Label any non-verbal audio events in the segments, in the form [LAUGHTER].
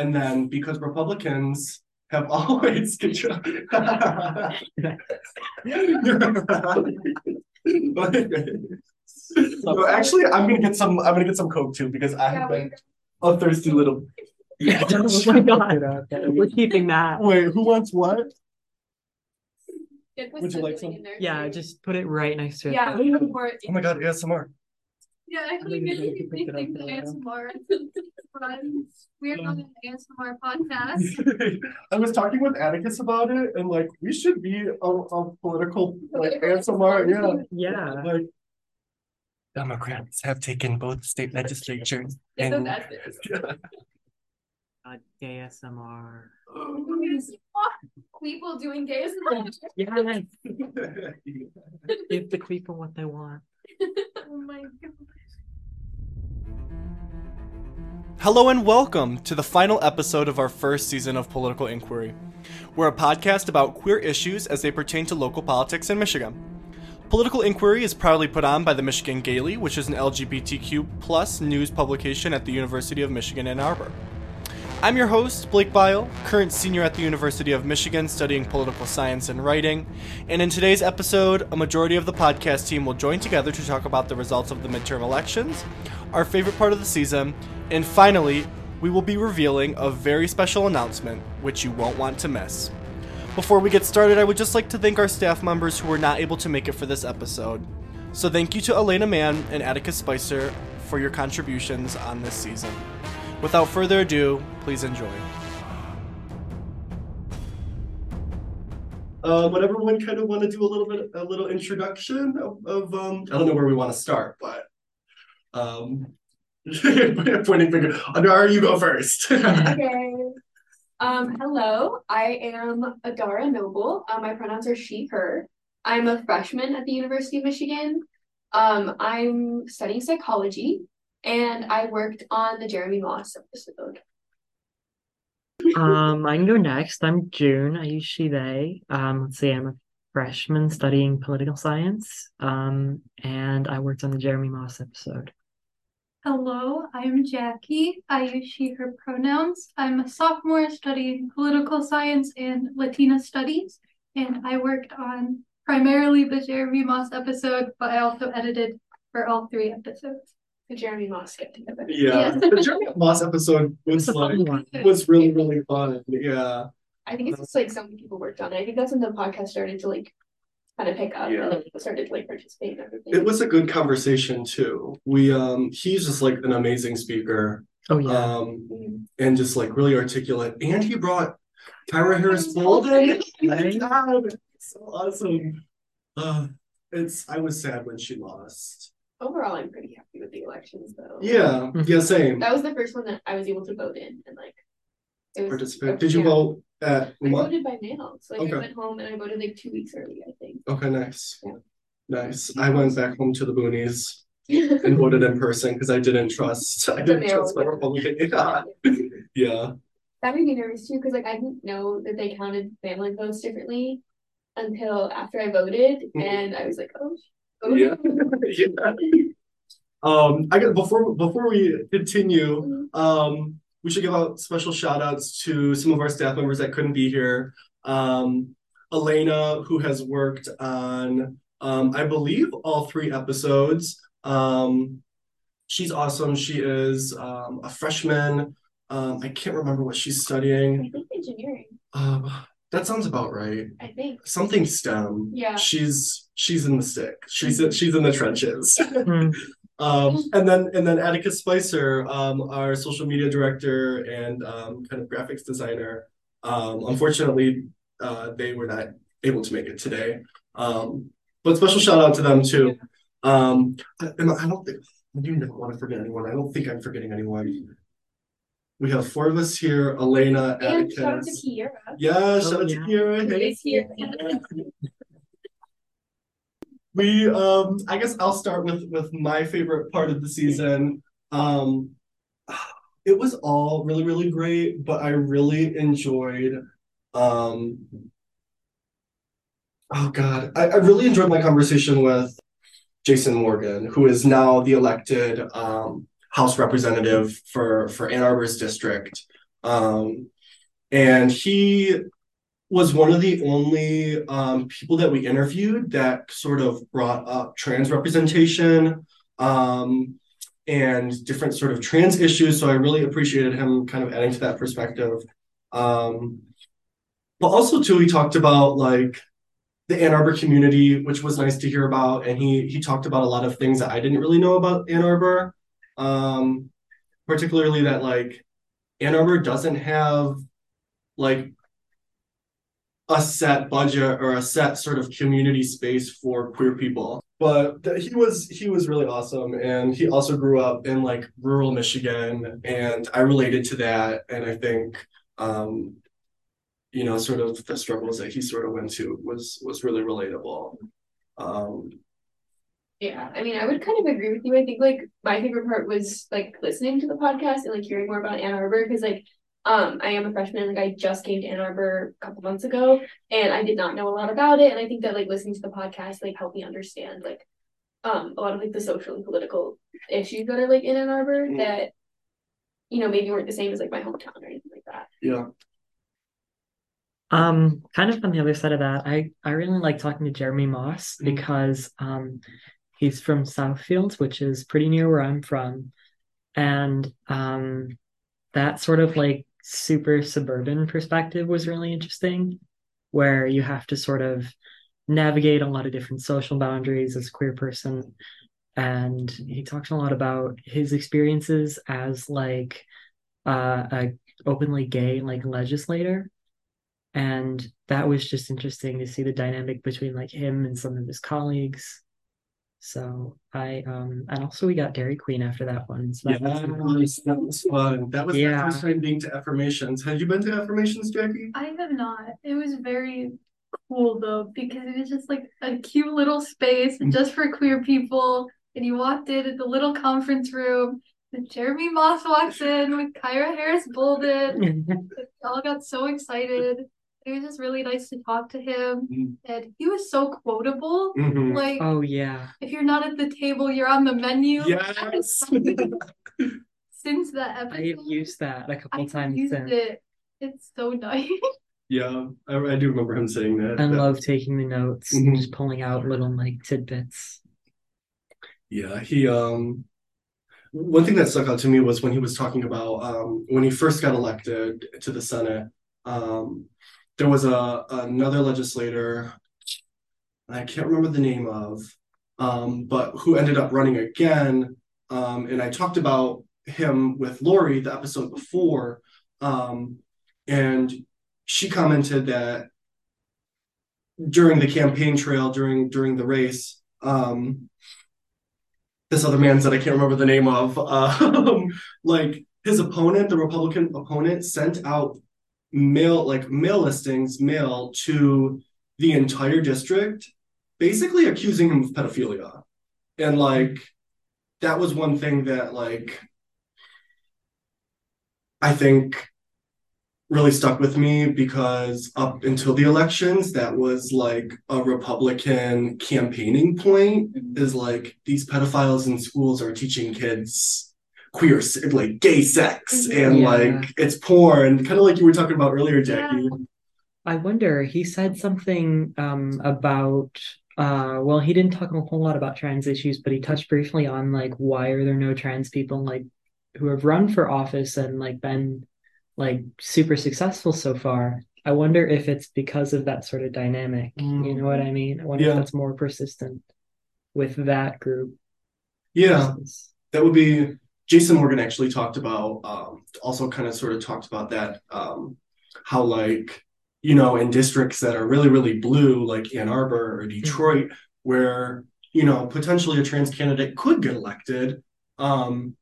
And then because Republicans have [LAUGHS] always control. no, actually, I'm gonna get some. I'm gonna get some coke too because I have been a thirsty little. [LAUGHS] Yeah, oh my god, we're keeping that. Wait, who wants what? Would Would you like some? Yeah, just put it right next to it. Yeah, we have more. Oh my god, ASMR. Yeah, I think think maybe we we could pick it up think for ASMR. We're on an ASMR podcast. [LAUGHS] I was talking with Atticus about it, and like we should be a, a political like [LAUGHS] ASMR. Yeah, Yeah. like Democrats have taken both state legislatures It's and bad this. Uh, ASMR. People doing gay ASMR. Yes. [LAUGHS] Give the people what they want. Oh my god. Hello and welcome to the final episode of our first season of Political In-Queery. We're a podcast about queer issues as they pertain to local politics in Michigan. Political In-Queery is proudly put on by the Michigan Daily, which is an LGBTQ plus news publication at the University of Michigan Ann Arbor. I'm your host, Blake Bile, current senior at the University of Michigan studying political science and writing. And in today's episode, a majority of the podcast team will join together to talk about the results of the midterm elections, our favorite part of the season, and finally, we will be revealing a very special announcement which you won't want to miss. Before we get started, I would just like to thank our staff members who were not able to make it for this episode. So thank you to Elena Mann and Atticus Spicer for your contributions on this season. Without further ado, please enjoy. Um, would everyone kind of want to do a little bit, a little introduction of, of um, I don't know where we want to start, but um, [LAUGHS] pointing finger. Adara, you go first. [LAUGHS] Okay. Um, hello, I am Adara Noble. Uh, my pronouns are she, her. I'm a freshman at the University of Michigan. Um, I'm studying psychology and I worked on the Jeremy Moss episode. Um, I can go next. I'm June. I use she, they. Um, let's see, I'm a freshman studying political science. Um, and I worked on the Jeremy Moss episode. Hello, I'm Jackie. I use she, her pronouns. I'm a sophomore studying political science and Latina studies, and I worked on primarily the Jeremy Moss episode, but I also edited for all three episodes. The Jeremy Moss get together. yeah, Yes. the Jeremy Moss episode was It's a fun like was really really fun. Yeah, I think it's just like so many people worked on it. I think that's when the podcast started to like kind of pick up Yeah. and then started to like participate and everything. it was a good conversation too. We um, he's just like an amazing speaker. Oh yeah. um, Mm. and just like really articulate. And he brought Kyra Harris Bolden. Right. God, it's so awesome. Uh, it's I was sad when she lost. Overall, I'm pretty happy with the elections though. Yeah, Mhm. yeah, same. That was the first one that I was able to vote in and like it was Participate. Did you yeah. vote at? I Mo- voted by mail. So like Okay. I went home and I voted like two weeks early, I think. Okay, nice. Yeah. Nice. I went back home to the boonies [LAUGHS] and voted in person because I didn't trust. I didn't mail trust my. Republican. [LAUGHS] Yeah. yeah. [LAUGHS] That made me nervous too, because like I didn't know that they counted family votes differently until after I voted, Mhm. and I was like, oh, oh Yeah. yeah. Um, I got before before we continue, um, we should give out special shout outs to some of our staff members that couldn't be here. Um, Elena, who has worked on um, I believe all three episodes. Um, she's awesome. She is um, a freshman. Um, I can't remember what she's studying. I studying. think engineering. Um, that sounds about right. I think. Something STEM. Yeah. She's she's in the stick. She's she's in the trenches. [LAUGHS] Um, and then and then Atticus Spicer, um, our social media director and um, kind of graphics designer. Um, unfortunately, uh, they were not able to make it today. Um, but special shout out to them too. Um, and I don't think I do not want to forget anyone. I don't think I'm forgetting anyone. We have four of us here: Elena, And shout out to Atticus. Kiera. Yeah, shout Oh, out to yeah. Kiera. Hey, is here. [LAUGHS] we um i guess i'll start with with my favorite part of the season. Um it was all really really great but i really enjoyed um oh god i, I really enjoyed my conversation with jason morgan who is now the elected um house representative for for ann arbor's district. Um, and he was one of the only um, people that we interviewed that sort of brought up trans representation um, and different sort of trans issues. So I really appreciated him kind of adding to that perspective. Um, but also too, he talked about like the Ann Arbor community, which was nice to hear about, and he he talked about a lot of things that I didn't really know about Ann Arbor, um, particularly that like Ann Arbor doesn't have like a set budget or a set sort of community space for queer people. But he was he was really awesome, and he also grew up in like rural Michigan, and I related to that, and I think um, you know sort of the struggles that he sort of went to was was really relatable. Um, Yeah, I mean, I would kind of agree with you. I think like my favorite part was like listening to the podcast and like hearing more about Ann Arbor because like um I am a freshman like I just came to Ann Arbor a couple months ago and I did not know a lot about it and I think that like listening to the podcast like helped me understand like um a lot of like the social and political issues that are like in Ann Arbor Mm. that you know maybe weren't the same as like my hometown or anything like that. yeah, Um, kind of on the other side of that, I I really like talking to Jeremy Moss Mhm. because um he's from Southfields, which is pretty near where I'm from. And um that sort of like super suburban perspective was really interesting, where you have to sort of navigate a lot of different social boundaries as a queer person. And he talks a lot about his experiences as like uh, a openly gay like legislator and that was just interesting to see the dynamic between like him and some of his colleagues so i um and also we got dairy queen after that one so yeah, that was that was fun. That was Yeah. my first time being to affirmations. Had you been to affirmations, Jackie? I have not. It was very cool though, because it was just like a cute little space Mm. just for queer people. And you walked in at the little conference room, and Jeremy Moss walks in with Kyra Harris Bolden. We [LAUGHS] all got so excited. It was just really nice to talk to him. Mm. And he was so quotable. Mhm. Like, oh yeah if you're not at the table, you're on the menu. Yes. [LAUGHS] Since that episode i've used that a couple I've times used since it. It's so nice. [LAUGHS] yeah, I, I do remember him saying that. i That- love taking the notes Mhm. just pulling out little like tidbits Yeah, he um one thing that stuck out to me was when he was talking about um when he first got elected to the Senate, um there was a another legislator I can't remember the name of um but who ended up running again um and I talked about him with Lori the episode before um and she commented that during the campaign trail during during the race um this other man's that I can't remember the name of, [LAUGHS] um, like his opponent, the Republican opponent, sent out mail like mail listings, mail to the entire district, basically accusing him of pedophilia. And like that was one thing that like I think really stuck with me because up until the elections, that was like a Republican campaigning point is like these pedophiles in schools are teaching kids queer like gay sex Mhm. and Yeah. like it's porn kind of like you were talking about earlier jackie I wonder, he said something um about uh well he didn't talk a whole lot about trans issues, but he touched briefly on like why are there no trans people like who have run for office and like been like super successful so far. I wonder if it's because of that sort of dynamic. You know what I mean? I wonder Yeah. if that's more persistent with that group. yeah versus- that would be jason morgan actually talked about um also kind of sort of talked about that um how like you know in districts that are really really blue like ann arbor or detroit where you know potentially a trans candidate could get elected um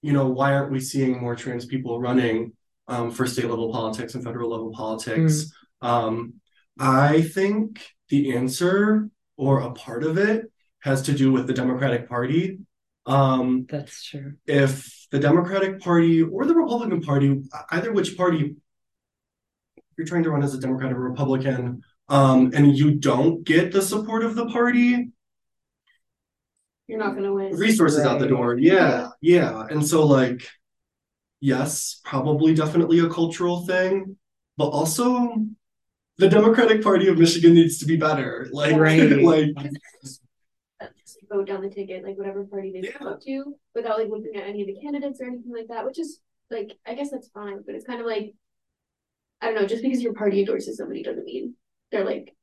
you know why aren't we seeing more trans people running um for state level politics and federal level politics? Um i think the answer or a part of it has to do with the democratic party um That's true. if the Democratic Party or the Republican Party, either which party, you're trying to run as a Democrat or Republican, um, and you don't get the support of the party, You're not gonna win. resources out the door. Yeah, yeah. And so like, yes, probably definitely a cultural thing, but also the Democratic Party of Michigan needs to be better. Like, [LAUGHS] Right. like just vote down the ticket, like whatever party they Yeah. vote to, without like looking at any of the candidates or anything like that, which is like I guess that's fine, but it's kind of like I don't know, just because your party endorses somebody doesn't mean they're like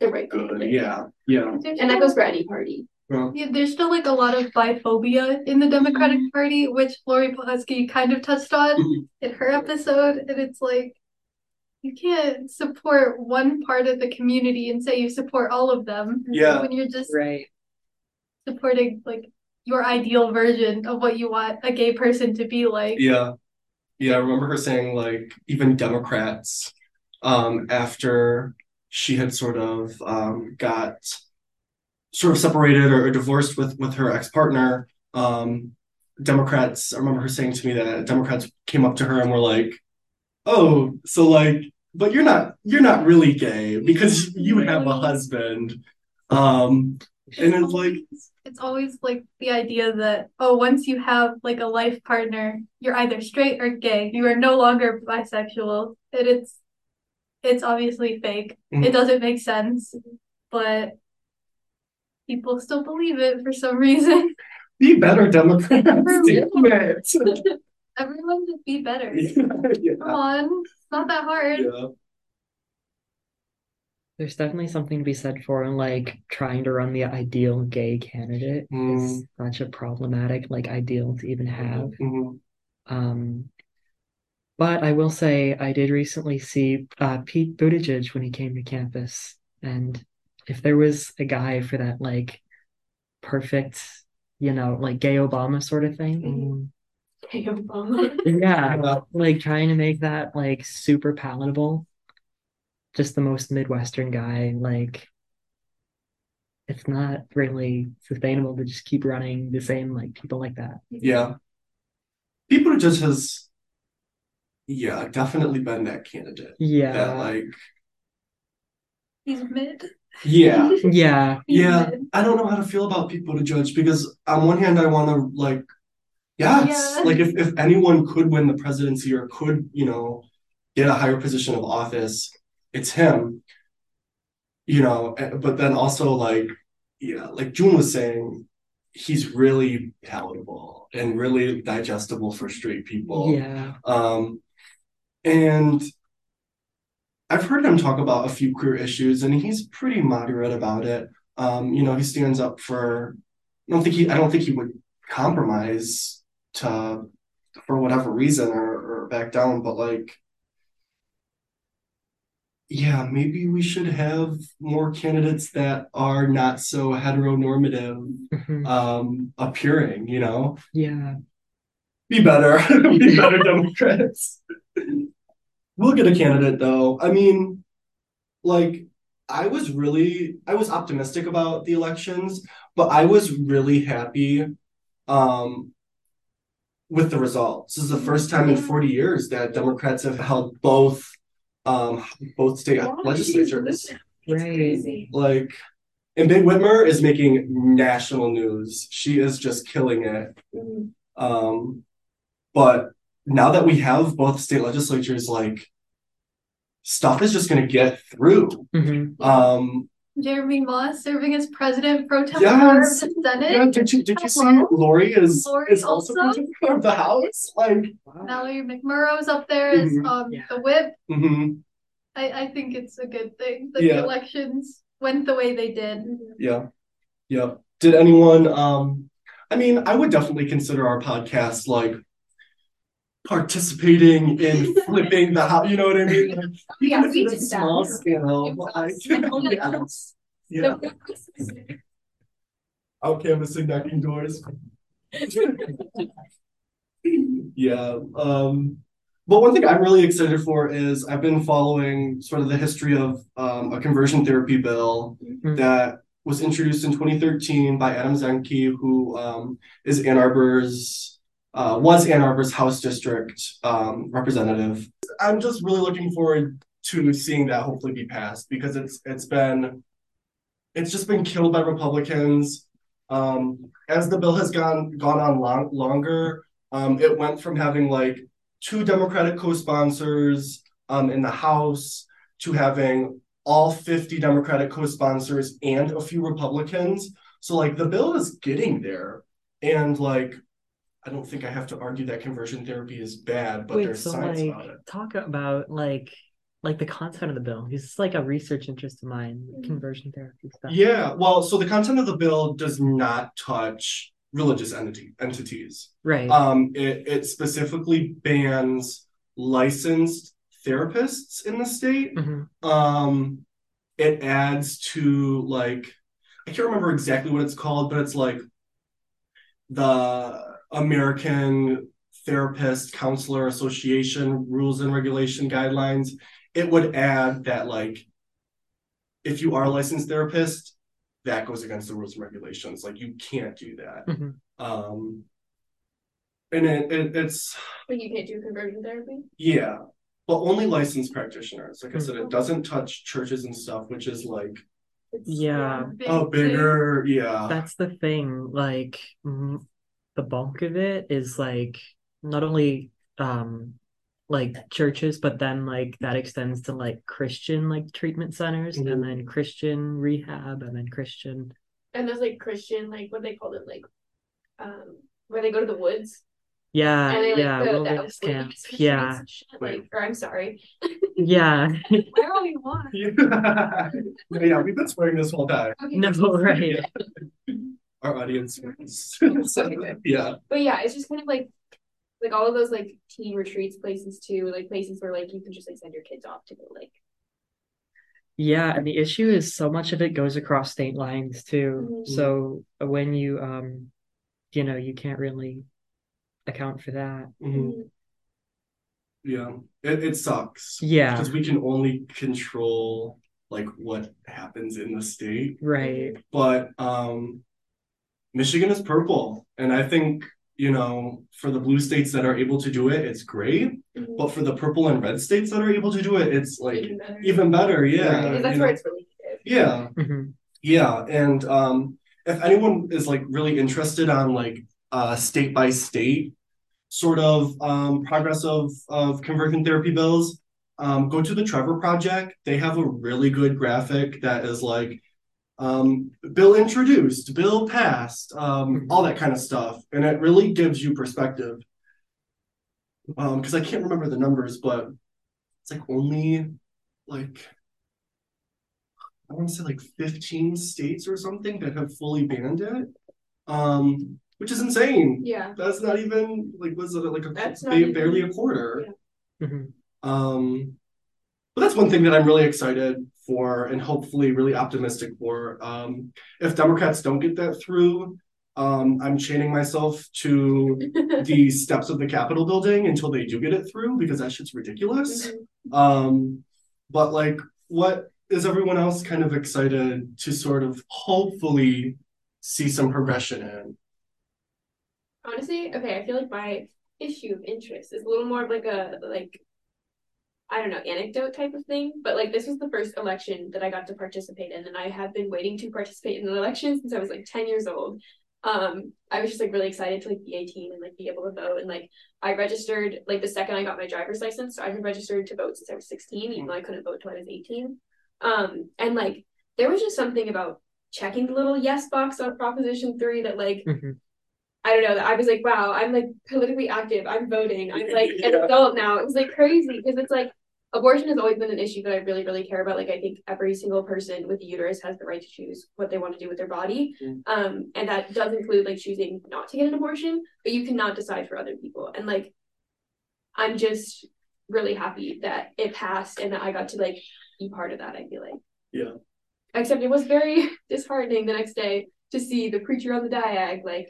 the right thing. good. like- Yeah, yeah. And that goes for any party. Well, Yeah, there's still like a lot of biphobia in the Democratic Party, which Lori Pohutsky kind of touched on Mhm. in her episode. And it's like, you can't support one part of the community and say you support all of them Yeah. when you're just Right. Supporting like your ideal version of what you want a gay person to be like. Yeah. Yeah, I remember her saying like even Democrats, um, after she had sort of um got sort of separated or, divorced with with her ex-partner, um, Democrats, I remember her saying to me that Democrats came up to her and were like, Oh, so like, but you're not you're not really gay because you have a husband. Um, and it's like It's always like the idea that, oh, once you have like a life partner, you're either straight or gay. You are no longer bisexual. And it's it's obviously fake. Mhm. It doesn't make sense. But people still believe it for some reason. [LAUGHS] be better Democrats. [LAUGHS] Damn it. [LAUGHS] Everyone just be better. yeah. Come on. It's not that hard. Yeah. There's definitely something to be said for like trying to run the ideal gay candidate is such a problematic like ideal to even have. Mhm. Um, but I will say I did recently see uh, Pete Buttigieg when he came to campus, and if there was a guy for that like perfect, you know, like gay Obama sort of thing, Mhm. Okay, Obama. yeah, Yeah. like trying to make that like super palatable, just the most Midwestern guy, like it's not really sustainable to just keep running the same like people like that. Yeah. People just has yeah, definitely been that candidate. That Yeah, like He's mid. yeah. yeah, [LAUGHS] He's Yeah. mid. I don't know how to feel about Pete Buttigieg because on one hand I wanna like yes, Yeah. like if, if anyone could win the presidency or could, you know, get a higher position of office, it's him. You know, eh, but then also like yeah, like June was saying, he's really palatable and really digestible for straight people. yeah. Um, and I've heard him talk about a few queer issues, and he's pretty moderate about it. Um, you know, he stands up for. I don't think he. I don't think he would compromise to, for whatever reason, or, or back down. But like, yeah, maybe we should have more candidates that are not so heteronormative, Mhm. um, appearing. You know, Yeah. be better. [LAUGHS] be better Democrats. We'll get a candidate though. I mean, like, I was really I was optimistic about the elections, but I was really happy um with the results. This is the first time in 40 years that Democrats have held both um both state Yeah, legislatures. It's crazy. Like and Big Whitmer is making national news. She is just killing it. Mhm. Um, but now that we have both state legislatures, like stuff is just gonna get through. Mhm. Um, Jeremy Moss serving as president pro tem Yes. for the Senate. yeah, did you did you see Lori is Lori is also also? president of the House? Like, Mallory McMorrow's up there as Mhm. um Yeah. the whip. mhm, I, I think it's a good thing that Yeah. the elections went the way they did. yeah, yeah. Did anyone? Um, I mean, I would definitely consider our podcast like participating in [LAUGHS] flipping the house. You know what I mean? Like, Yeah, we did that. small scale. like, yes. [LAUGHS] Yeah. [LAUGHS] out canvassing, knocking doors. yeah. Um, but one thing I'm really excited for is I've been following sort of the history of um, a conversion therapy bill Mhm. that was introduced in 2013 by Adam Zemke, who um, is Ann Arbor's uh, was Ann Arbor's House District um, representative. I'm just really looking forward to seeing that hopefully be passed because it's it's been it's just been killed by Republicans. Um, as the bill has gone gone on long, longer, um, it went from having like two Democratic co-sponsors um, in the House to having all 50 Democratic co-sponsors and a few Republicans. So like the bill is getting there. And like I don't think I have to argue that conversion therapy is bad, but Wait, there's so science like about it. talk about like like the content of the bill. Because it's like a research interest of mine, Mhm. conversion therapy stuff. Yeah, well, so the content of the bill does not touch religious entity entities. Right. Um, it, it specifically bans licensed therapists in the state. Mhm. Um, it adds to like I can't remember exactly what it's called, but it's like the American Therapist Counselor Association rules and regulation guidelines. It would add that like if you are a licensed therapist, that goes against the rules and regulations. Like you can't do that. Mhm. Um, and it, it it's but you can't do conversion therapy. yeah, but only licensed practitioners. Like I said, it doesn't touch churches and stuff, which is like It's, Yeah. Big a thing. bigger, yeah. That's the thing. Like the bulk of it is like not only um like churches, but then like that extends to like Christian like treatment centers Mhm. and then Christian rehab and then Christian And there's like Christian, like what they call it, like um where they go to the woods yeah and they like yeah the, the wilderness wilderness camps yeah shit, like or I'm sorry. yeah [LAUGHS] Where are we want? [LAUGHS] Yeah, yeah, we've been swearing this whole time. Okay. no [LAUGHS] right Our audience swears. [LAUGHS] Okay. yeah. But yeah, it's just kind of like like all of those like teen retreats places too, like places where like you can just like send your kids off to go like Yeah, and the issue is so much of it goes across state lines too. Mhm. So when you um you know, you can't really account for that. Mhm. Yeah. It, it sucks. Yeah, Because we can only control like what happens in the state. right. But um Michigan is purple. And I think, you know, for the blue states that are able to do it, it's great. Mhm. But for the purple and red states that are able to do it, it's like even better. even better. Yeah. Right. because you that's know? where it's really needed. Yeah. Mhm. Yeah, and um, if anyone is like really interested on like uh, state by state sort of um, progress of of conversion therapy bills, um, go to the Trevor Project. They have a really good graphic that is like um, bill introduced, bill passed, um, all that kind of stuff, and it really gives you perspective. Um, because I can't remember the numbers, but it's like only like I want to say like 15 states or something that have fully banned it. Um, which is insane. Yeah. That's not even like was it like a That's ba- even- barely a quarter. Mhm. Um, but that's one thing that I'm really excited for and hopefully really optimistic for. Um, if Democrats don't get that through, um, I'm chaining myself to [LAUGHS] the steps of the Capitol building until they do get it through because that shit's ridiculous. Mhm. Um, but like, what is everyone else kind of excited to sort of hopefully see some progression in? Honestly, okay, I feel like my issue of interest is a little more of like a like I don't know, anecdote type of thing. But like this was the first election that I got to participate in, and I have been waiting to participate in an election since I was like 10 years old. Um, I was just like really excited to like be 18 and like be able to vote. And like I registered like the second I got my driver's license, so I've been registered to vote since I was 16, even though I couldn't vote till I was 18. Um, and like there was just something about checking the little yes box on Proposition 3 that like Mhm. I don't know. That I was like, wow, I'm like politically active. I'm voting. I'm like an [LAUGHS] adult now. It was like crazy because it's like abortion has always been an issue that I really, really care about. Like I think every single person with a uterus has the right to choose what they want to do with their body. Mm. Um, and that does include like choosing not to get an abortion, but you cannot decide for other people. And like I'm just really happy that it passed and that I got to like be part of that, I feel like. Yeah. Except it was very [LAUGHS] disheartening the next day to see the preacher on the diag, like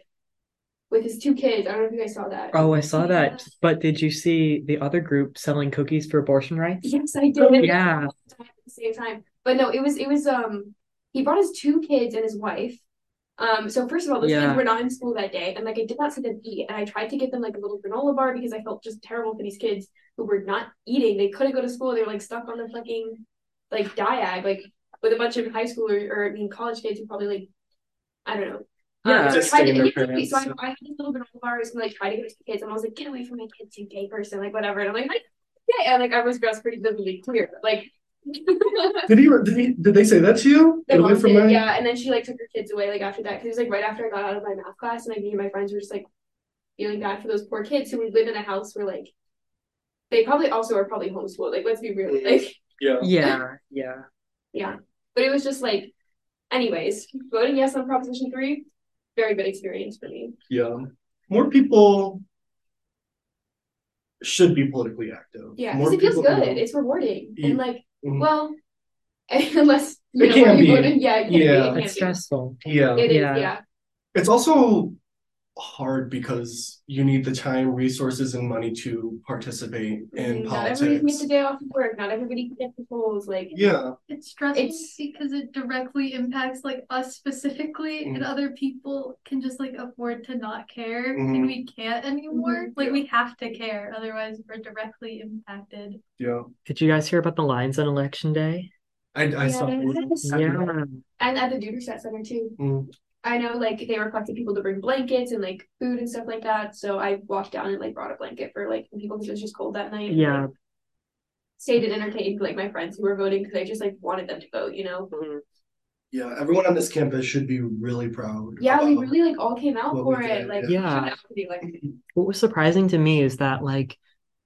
with his two kids. I don't know if you guys saw that. Oh, I saw that. But did you see the other group selling cookies for abortion rights? Yes, I did. Yeah. At the same time. But no, it was it was um he brought his two kids and his wife. Um so first of all, those Yeah. kids were not in school that day and like I did not see them eat and I tried to get them like a little granola bar because I felt just terrible for these kids who were not eating. They couldn't go to school. They were like stuck on the fucking like diag like with a bunch of high school or, or I mean college kids who probably like I don't know Yeah, so I just tried to their get to- so I. I had this little granola bars and like try to give it to kids, and I was like, get away from my kids, you gay person, like whatever. And I'm like, yeah, and like I was dressed pretty vividly clear, like. [LAUGHS] Did he? Did he? Did they say that to you? The Get away from did, my. yeah, and then she like took her kids away like after that because it was like right after I got out of my math class, and like me and my friends were just like feeling bad for those poor kids who would live in a house where like they probably also are probably homeschooled. Like let's be real, mm, like Yeah. Yeah, [LAUGHS] yeah. yeah. But it was just like, anyways, voting yes on Proposition Three, very good experience for me. Yeah. More people should be politically active. Yeah, More because it feels good. who- It's rewarding, Ye- and like, Mhm. well, [LAUGHS] unless you It know can where you be. voted, yeah, it can be, Yeah. it can It's be. stressful. Yeah. It is, Yeah. yeah. It's also hard because you need the time, resources, and money to participate in Mm, Not everybody can get the day off of work. Not everybody can get the polls. Like, Yeah. It's stressful It's- because it directly impacts like us specifically, and Mhm. other people can just like afford to not care, Mhm. and we can't anymore. Mhm. Like Yeah. we have to care, otherwise we're directly impacted. Yeah. Did you guys hear about the lines on election day? I, I Yeah, saw. Yeah. [LAUGHS] and at the Duderstadt Center too. I know, like, they requested people to bring blankets and like food and stuff like that. So I walked down and like brought a blanket for like people because it was just cold that night. and, Yeah. like, stayed and entertained like my friends who were voting because I just like wanted them to vote. You know. Mm-hmm. Yeah. Everyone on this campus should be really proud. Yeah, we really like all came out for it. did, Like, yeah. shout out to the election. What was surprising to me is that like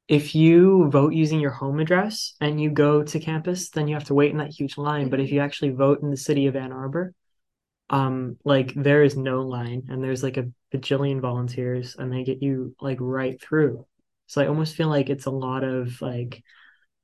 if you vote using your home address and you go to campus, then you have to wait in that huge line. But if you mm-hmm. actually vote in the city of Ann Arbor, um, like there is no line and there's like a bajillion volunteers and they get you like right through. So I almost feel like it's a lot of like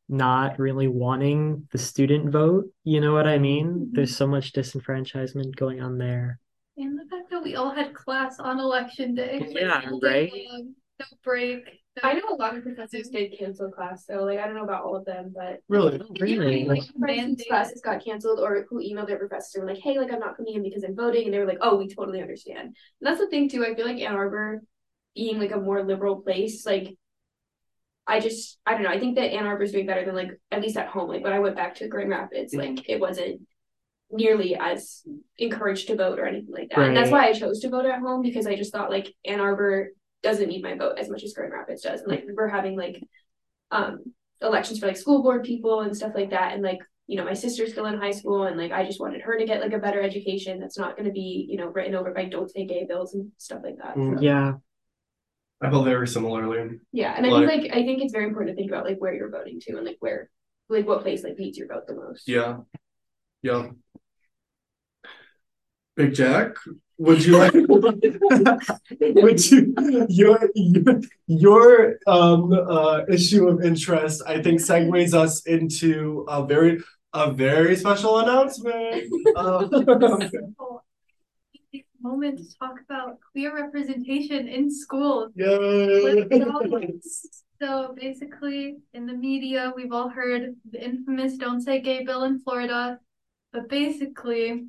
not really wanting the student vote. You know what I mean? There's so much disenfranchisement going on there. And the fact that we all had class on election day, Yeah, right? no break. I know a lot of professors did cancel class, so like I don't know about all of them, but Really? Oh, really? like friends classes got canceled or who emailed their professor and were like, hey, like I'm not coming in because I'm voting, and they were like, oh, we totally understand. And that's the thing too. I feel like Ann Arbor being like a more liberal place, like I just I don't know. I think that Ann Arbor is doing better than like at least at home. Like when I went back to Grand Rapids, like it wasn't nearly as encouraged to vote or anything like that. And that's why I chose to vote at home because I just thought like Ann Arbor doesn't need my vote as much as Grand Rapids does. And like we're having like um elections for like school board people and stuff like that. And like, you know, my sister's still in high school and like I just wanted her to get like a better education that's not gonna be, you know, written over by don't say gay bills and stuff like that. Mm. So, yeah. I felt very similarly. yeah. And I Like- think like I think it's very important to think about like where you're voting to and like where like what place like needs your vote the most. Yeah. Yeah. Big Jack, would you like [LAUGHS] would you your your, your um uh issue of interest I think segues us into a very a very special announcement. Um, So, take a moment to talk about queer representation in schools. yay. So basically, in the media, we've all heard the infamous Don't Say Gay bill in Florida. But basically,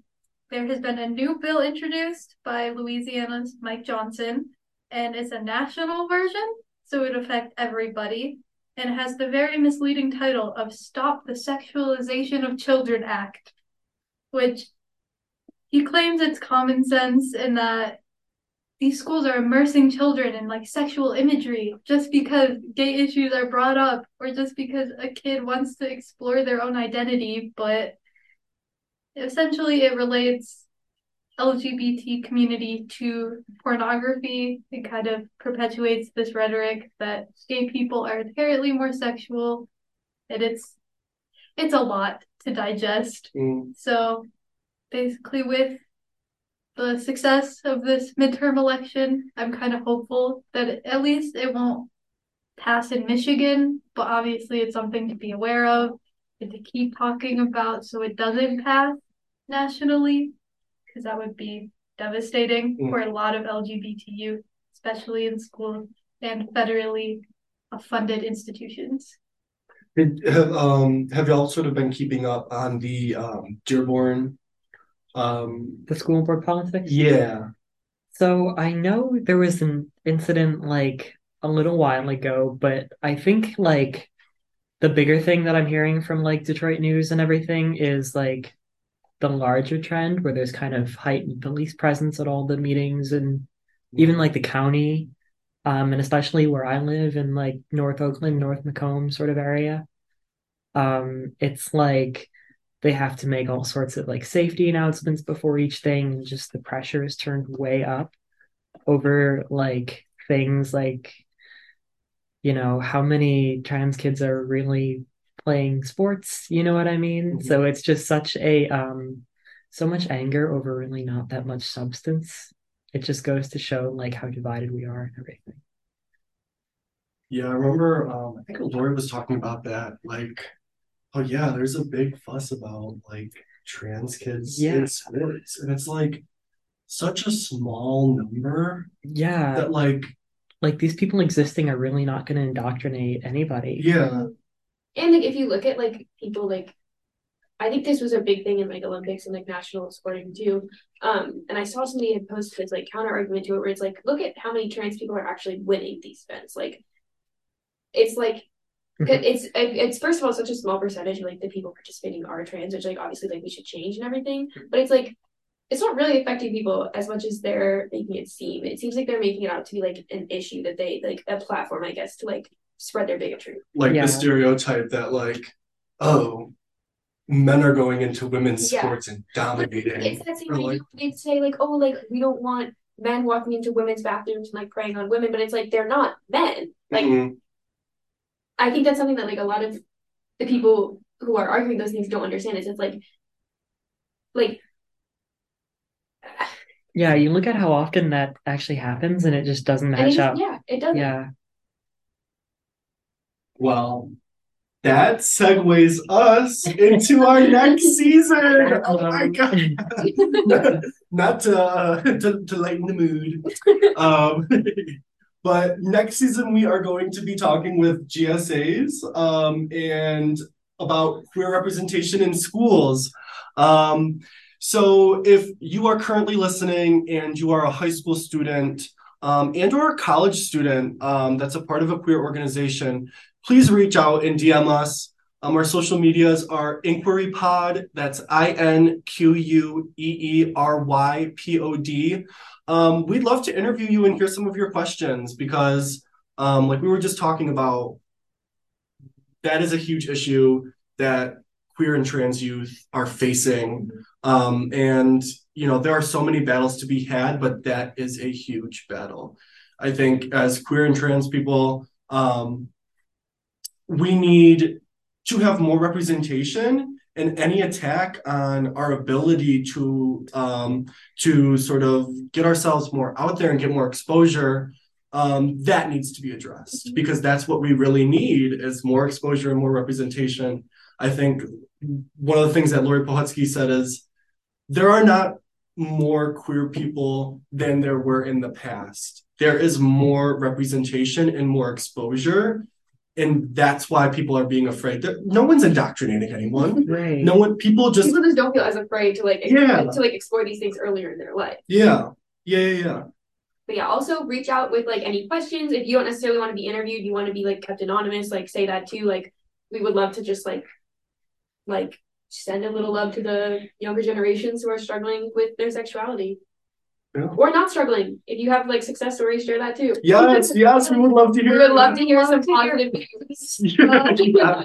there has been a new bill introduced by Louisiana's Mike Johnson, and it's a national version, so it affect everybody. And it has the very misleading title of Stop the Sexualization of Children Act, which he claims it's common sense in that these schools are immersing children in like sexual imagery just because gay issues are brought up or just because a kid wants to explore their own identity but essentially it relates lgbt community to pornography. It kind of perpetuates this rhetoric that gay people are inherently more sexual and it's it's a lot to digest. Mm, so basically, with the success of this midterm election, I'm kind of hopeful that at least it won't pass in Michigan, but obviously it's something to be aware of and to keep talking about so it doesn't pass nationally, because that would be devastating Mm. for a lot of LGBT youth, especially in schools and federally funded institutions. Did, have um have y'all sort of been keeping up on the um Dearborn um The school board politics? yeah So I know there was an incident like a little while ago, but I think like the bigger thing that I'm hearing from like Detroit news and everything is like the larger trend where there's kind of heightened police presence at all the meetings and even like the county, um, and especially where I live in like North Oakland, North Macomb sort of area. Um, it's like they have to make all sorts of like safety announcements before each thing, and just the pressure is turned way up over like things like you know how many trans kids are really playing sports you know what i mean? Mhm. so it's just such a um so much anger over really not that much substance. It just goes to show like how divided we are and everything. Yeah, I remember, um, I think Lori was talking about that, like, oh yeah, there's a big fuss about like trans kids Yeah. in sports, and it's like such a small number yeah. that like, like these people existing are really not going to indoctrinate anybody. Yeah, And like if you look at like people like I think this was a big thing in like Olympics and like national sporting too. Um, and I saw somebody had posted this like counter argument to it where it's like, look at how many trans people are actually winning these events. Like, it's like Mhm. it's it's first of all such a small percentage of like the people participating are trans, which like obviously like we should change and everything. But it's like it's not really affecting people as much as they're making it seem. It seems like they're making it out to be like an issue that they like a platform, I guess, to like spread their bigotry. like Yeah. the stereotype that like, oh, men are going into women's Yeah. sports and dominating. It's that same Or, thing. like- They'd say like, oh, like we don't want men walking into women's bathrooms and like preying on women, but it's like they're not men. Like Mhm. I think that's something that like a lot of the people who are arguing those things don't understand. Is it's like, like yeah you look at how often that actually happens and it just doesn't match just, up yeah, it doesn't. yeah Well, that segues us into our next [LAUGHS] season. Oh my god. [LAUGHS] not, to, uh, to to lighten the mood. Um, [LAUGHS] but next season we are going to be talking with GSAs um, and about queer representation in schools. Um, so if you are currently listening and you are a high school student um, and or a college student um, that's a part of a queer organization, please reach out and DM us. Um, our social medias are InQueery Pod. That's I N Q U E E R Y P O D. Um, we'd love to interview you and hear some of your questions because, um, like we were just talking about, that is a huge issue that queer and trans youth are facing. Um, and, you know, there are so many battles to be had, but that is a huge battle. I think as queer and trans people, um, we need to have more representation and any attack on our ability to um, to sort of get ourselves more out there and get more exposure um, that needs to be addressed because that's what we really need is more exposure and more representation i think one of the things that lori pohutsky said is there are not more queer people than there were in the past there is more representation and more exposure and that's why people are being afraid that no one's indoctrinating anyone right no one people just People just don't feel as afraid to like Yeah. to like explore these things earlier in their life. yeah yeah yeah yeah But yeah, also reach out with like any questions. If you don't necessarily want to be interviewed, you want to be like kept anonymous, like say that too. Like we would love to just like like send a little love to the younger generations who are struggling with their sexuality. Yeah. Or not struggling. If you have like success stories, share that too. yes yes we would love to hear. We hear would love to hear Love some to hear- positive news. [LAUGHS] Yeah.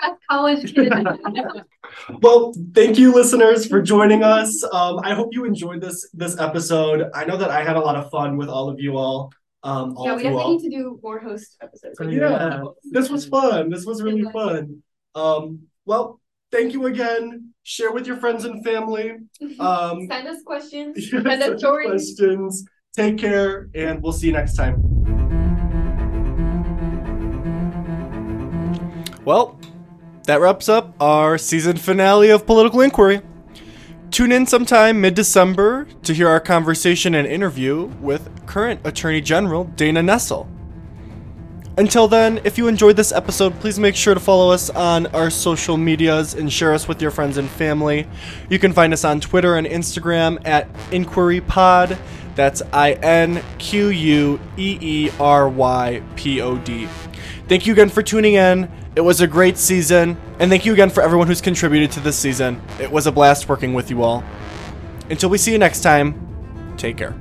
As college kids. [LAUGHS] Well, thank you, listeners, for joining us. Um, I hope you enjoyed this this episode. I know that I had a lot of fun with all of you all. Um, all Yeah, we definitely need to do more host episodes. Like, Yeah, this was fun. This was really fun. Um, well, thank you again. Share with your friends and family. [LAUGHS] Um, Send us questions. [LAUGHS] send Send us stories. questions. Take care, and we'll see you next time. Well, that wraps up our season finale of Political In-Queery. Tune in sometime mid December to hear our conversation and interview with current Attorney General Dana Nessel. Until then, if you enjoyed this episode, please make sure to follow us on our social medias and share us with your friends and family. You can find us on Twitter and Instagram at InQueeryPod. That's I N Q U E E R Y P O D. Thank you again for tuning in. It was a great season, and thank you again for everyone who's contributed to this season. It was a blast working with you all. Until we see you next time, take care.